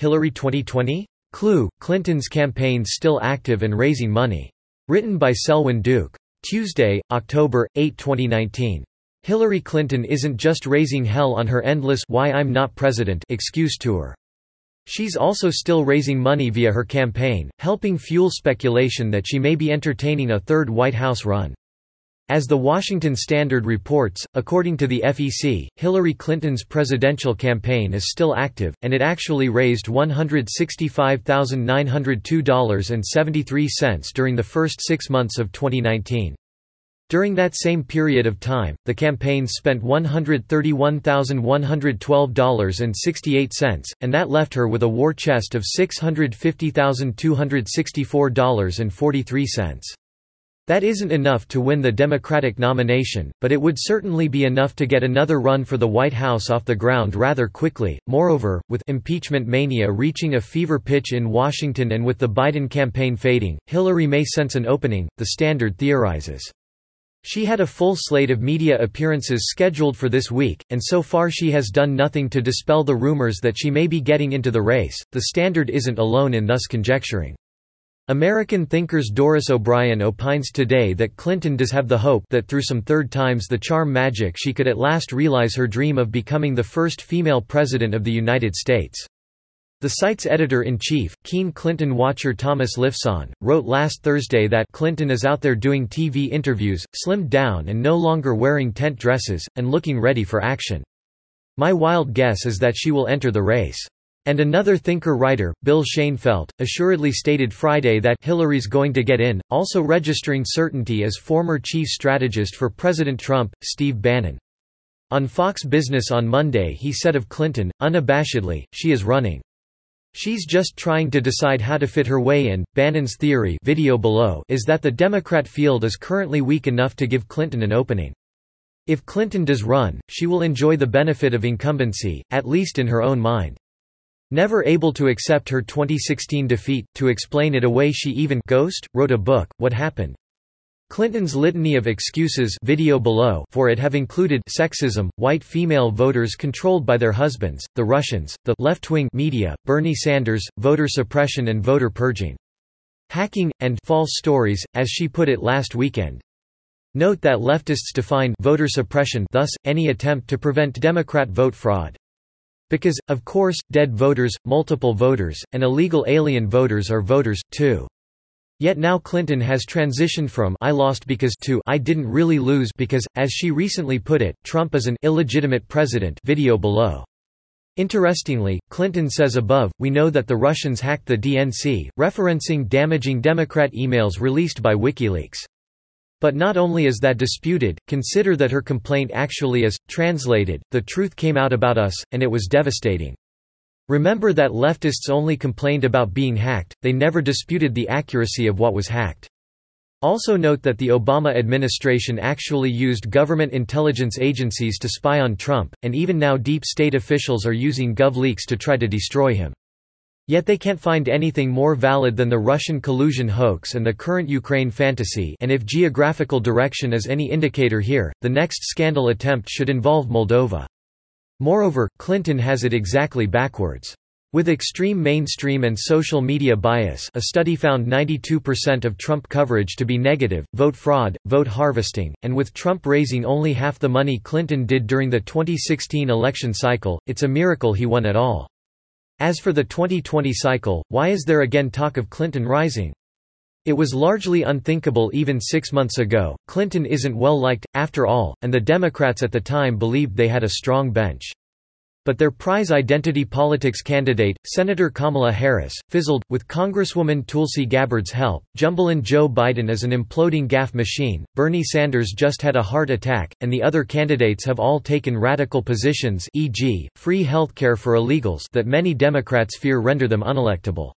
Hillary 2020? Clue, Clinton's campaign still active and raising money. Written by Selwyn Duke. Tuesday, October, 8, 2019. Hillary Clinton isn't just raising hell on her endless Why I'm Not President excuse tour. She's also still raising money via her campaign, helping fuel speculation that she may be entertaining a third White House run. As the Washington Standard reports, according to the FEC, Hillary Clinton's presidential campaign is still active, and it actually raised $165,902.73 during the first six months of 2019. During that same period of time, the campaign spent $131,112.68, and that left her with a war chest of $650,264.43. That isn't enough to win the Democratic nomination, but it would certainly be enough to get another run for the White House off the ground rather quickly. Moreover, with impeachment mania reaching a fever pitch in Washington and with the Biden campaign fading, Hillary may sense an opening, the Standard theorizes. She had a full slate of media appearances scheduled for this week, and so far she has done nothing to dispel the rumors that she may be getting into the race. The Standard isn't alone in thus conjecturing. American thinkers Doris O'Brien opines today that Clinton does have the hope that through some third times the charm magic she could at last realize her dream of becoming the first female president of the United States. The site's editor-in-chief, keen Clinton watcher Thomas Lifson, wrote last Thursday that Clinton is out there doing TV interviews, slimmed down and no longer wearing tent dresses, and looking ready for action. My wild guess is that she will enter the race. And another thinker-writer, Bill Schoenfeldt, assuredly stated Friday that Hillary's going to get in, also registering certainty as former chief strategist for President Trump, Steve Bannon. On Fox Business on Monday he said of Clinton, unabashedly, she is running. She's just trying to decide how to fit her way in. Bannon's theory video below is that the Democrat field is currently weak enough to give Clinton an opening. If Clinton does run, she will enjoy the benefit of incumbency, at least in her own mind. Never able to accept her 2016 defeat, to explain it away she even Ghost wrote a book, What Happened? Clinton's litany of excuses video below for it have included sexism, white female voters controlled by their husbands, the Russians, the left-wing media, Bernie Sanders, voter suppression and voter purging. Hacking, and false stories, as she put it last weekend. Note that leftists define voter suppression thus, any attempt to prevent Democrat vote fraud. Because, of course, dead voters, multiple voters, and illegal alien voters are voters, too. Yet now Clinton has transitioned from I lost because to I didn't really lose because, as she recently put it, Trump is an illegitimate president video below. Interestingly, Clinton says above, we know that the Russians hacked the DNC, referencing damaging Democrat emails released by WikiLeaks. But not only is that disputed, consider that her complaint actually is, translated, the truth came out about us, and it was devastating. Remember that leftists only complained about being hacked, they never disputed the accuracy of what was hacked. Also note that the Obama administration actually used government intelligence agencies to spy on Trump, and even now deep state officials are using GovLeaks to try to destroy him. Yet they can't find anything more valid than the Russian collusion hoax and the current Ukraine fantasy and if geographical direction is any indicator here, the next scandal attempt should involve Moldova. Moreover, Clinton has it exactly backwards. With extreme mainstream and social media bias a study found 92% of Trump coverage to be negative, vote fraud, vote harvesting, and with Trump raising only half the money Clinton did during the 2016 election cycle, it's a miracle he won at all. As for the 2020 cycle, why is there again talk of Clinton rising? It was largely unthinkable even six months ago. Clinton isn't well liked, after all, and the Democrats at the time believed they had a strong bench. But their prize identity politics candidate, Senator Kamala Harris, fizzled, with Congresswoman Tulsi Gabbard's help, jumbling Joe Biden as an imploding gaffe machine, Bernie Sanders just had a heart attack, and the other candidates have all taken radical positions e.g., free healthcare for illegals that many Democrats fear render them unelectable.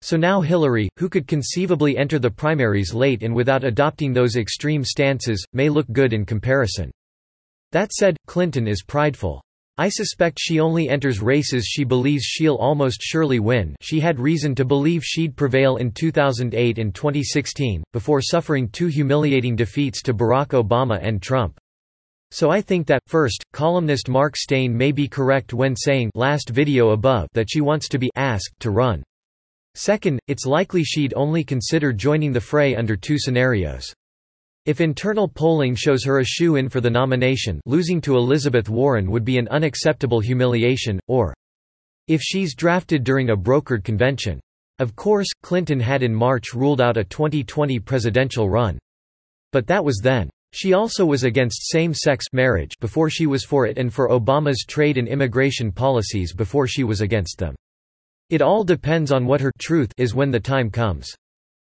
So now Hillary, who could conceivably enter the primaries late and without adopting those extreme stances, may look good in comparison. That said, Clinton is prideful. I suspect she only enters races she believes she'll almost surely win she had reason to believe she'd prevail in 2008 and 2016, before suffering two humiliating defeats to Barack Obama and Trump. So I think that, first, columnist Mark Steyn may be correct when saying last video above that she wants to be asked to run. Second, it's likely she'd only consider joining the fray under two scenarios. If internal polling shows her a shoe-in for the nomination losing to Elizabeth Warren would be an unacceptable humiliation, or if she's drafted during a brokered convention. Of course, Clinton had in March ruled out a 2020 presidential run. But that was then. She also was against same-sex marriage before she was for it and for Obama's trade and immigration policies before she was against them. It all depends on what her truth is when the time comes.